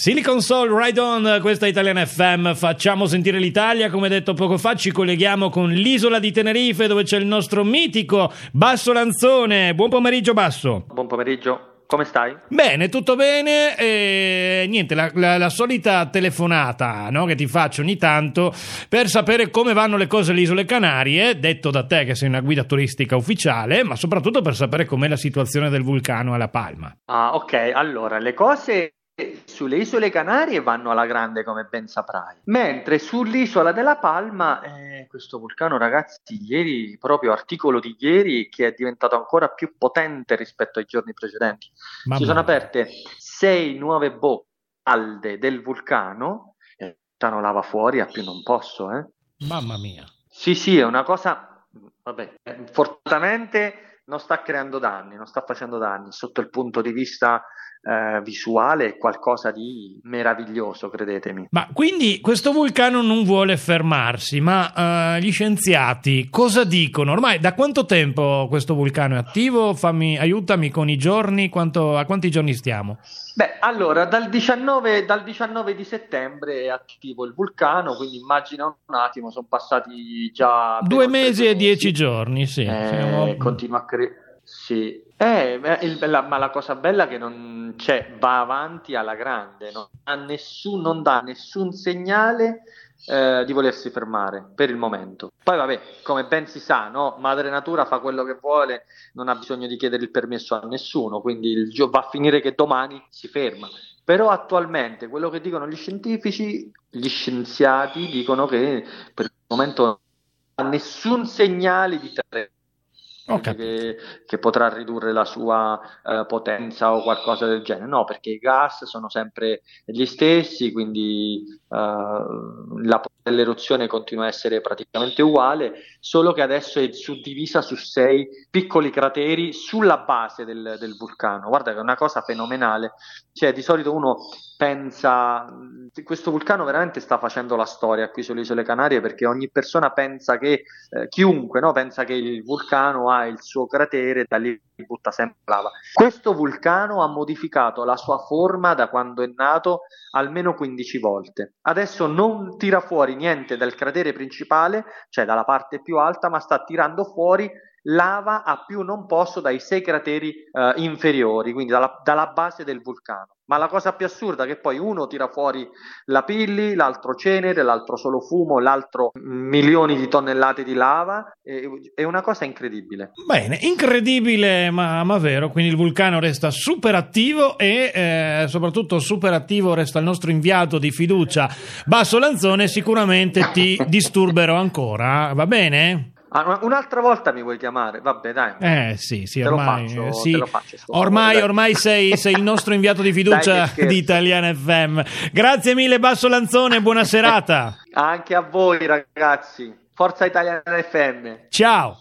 Silicon Soul Ride On, questa è Italian FM, facciamo sentire l'Italia, come detto poco fa ci colleghiamo con l'isola di Tenerife dove c'è il nostro mitico Basso Lanzone, buon pomeriggio Basso. Buon pomeriggio. Come stai? Bene, tutto bene. E niente, la, la, la solita telefonata no, che ti faccio ogni tanto per sapere come vanno le cose alle isole Canarie, detto da te che sei una guida turistica ufficiale, ma soprattutto per sapere com'è la situazione del vulcano alla Palma. Ah, ok. Allora, le cose sulle isole Canarie vanno alla grande come ben saprai, mentre sull'isola della Palma eh, questo vulcano ragazzi ieri, proprio articolo di ieri che è diventato ancora più potente rispetto ai giorni precedenti, Mamma si sono aperte sei nuove bocche calde del vulcano e stanno lava fuori a più non posso eh. Mamma mia. Sì sì è una cosa vabbè fortunatamente non sta creando danni non sta facendo danni sotto il punto di vista eh, visuale è qualcosa di meraviglioso, credetemi. Ma quindi questo vulcano non vuole fermarsi, ma uh, gli scienziati cosa dicono? Ormai da quanto tempo questo vulcano è attivo? Fammi, aiutami con i giorni, quanto, a quanti giorni stiamo? Beh, allora, dal 19, dal 19, di settembre è attivo il vulcano, quindi immagina un attimo, sono passati già... Due mesi e dieci giorni, sì. Eh, siamo... Continua a crescere. Sì, eh, il, la, ma la cosa bella è che non c'è, va avanti alla grande, non, nessun, non dà nessun segnale eh, di volersi fermare per il momento. Poi vabbè, come ben si sa, no? Madre Natura fa quello che vuole, non ha bisogno di chiedere il permesso a nessuno, quindi il, va a finire che domani si ferma. Però attualmente quello che dicono gli scientifici, gli scienziati dicono che per il momento non ha nessun segnale di terreno che, che, potrà ridurre la sua uh, potenza o qualcosa del genere. No, perché i gas sono sempre gli stessi, quindi uh, la dell'eruzione continua a essere praticamente uguale, solo che adesso è suddivisa su sei piccoli crateri sulla base del, del vulcano. Guarda che è una cosa fenomenale. Cioè, di solito uno pensa questo vulcano veramente sta facendo la storia qui sulle isole Canarie perché ogni persona pensa che eh, chiunque no, pensa che il vulcano ha il suo cratere da lì butta sempre lava. Questo vulcano ha modificato la sua forma da quando è nato almeno 15 volte. Adesso non tira fuori niente dal cratere principale, cioè dalla parte più alta, ma sta tirando fuori lava a più non posso dai sei crateri eh, inferiori, quindi dalla, dalla, base del vulcano. Ma la cosa più assurda è che poi uno tira fuori la pilli, l'altro cenere, l'altro solo fumo, l'altro milioni di tonnellate di lava, è, è una cosa incredibile. Bene, incredibile ma, ma, vero, quindi il vulcano resta super attivo e eh, soprattutto super attivo resta il nostro inviato di fiducia Basso Lanzone, sicuramente ti disturberò ancora, va bene? Ah, un'altra volta mi vuoi chiamare? Vabbè, dai. Eh sì, sì, ormai, faccio, sì. Faccio, ormai, ormai sei, sei, il nostro inviato di fiducia dai, di Italiana FM. Grazie mille, Basso Lanzone, buona serata. Anche a voi, ragazzi. Forza Italiana FM. Ciao.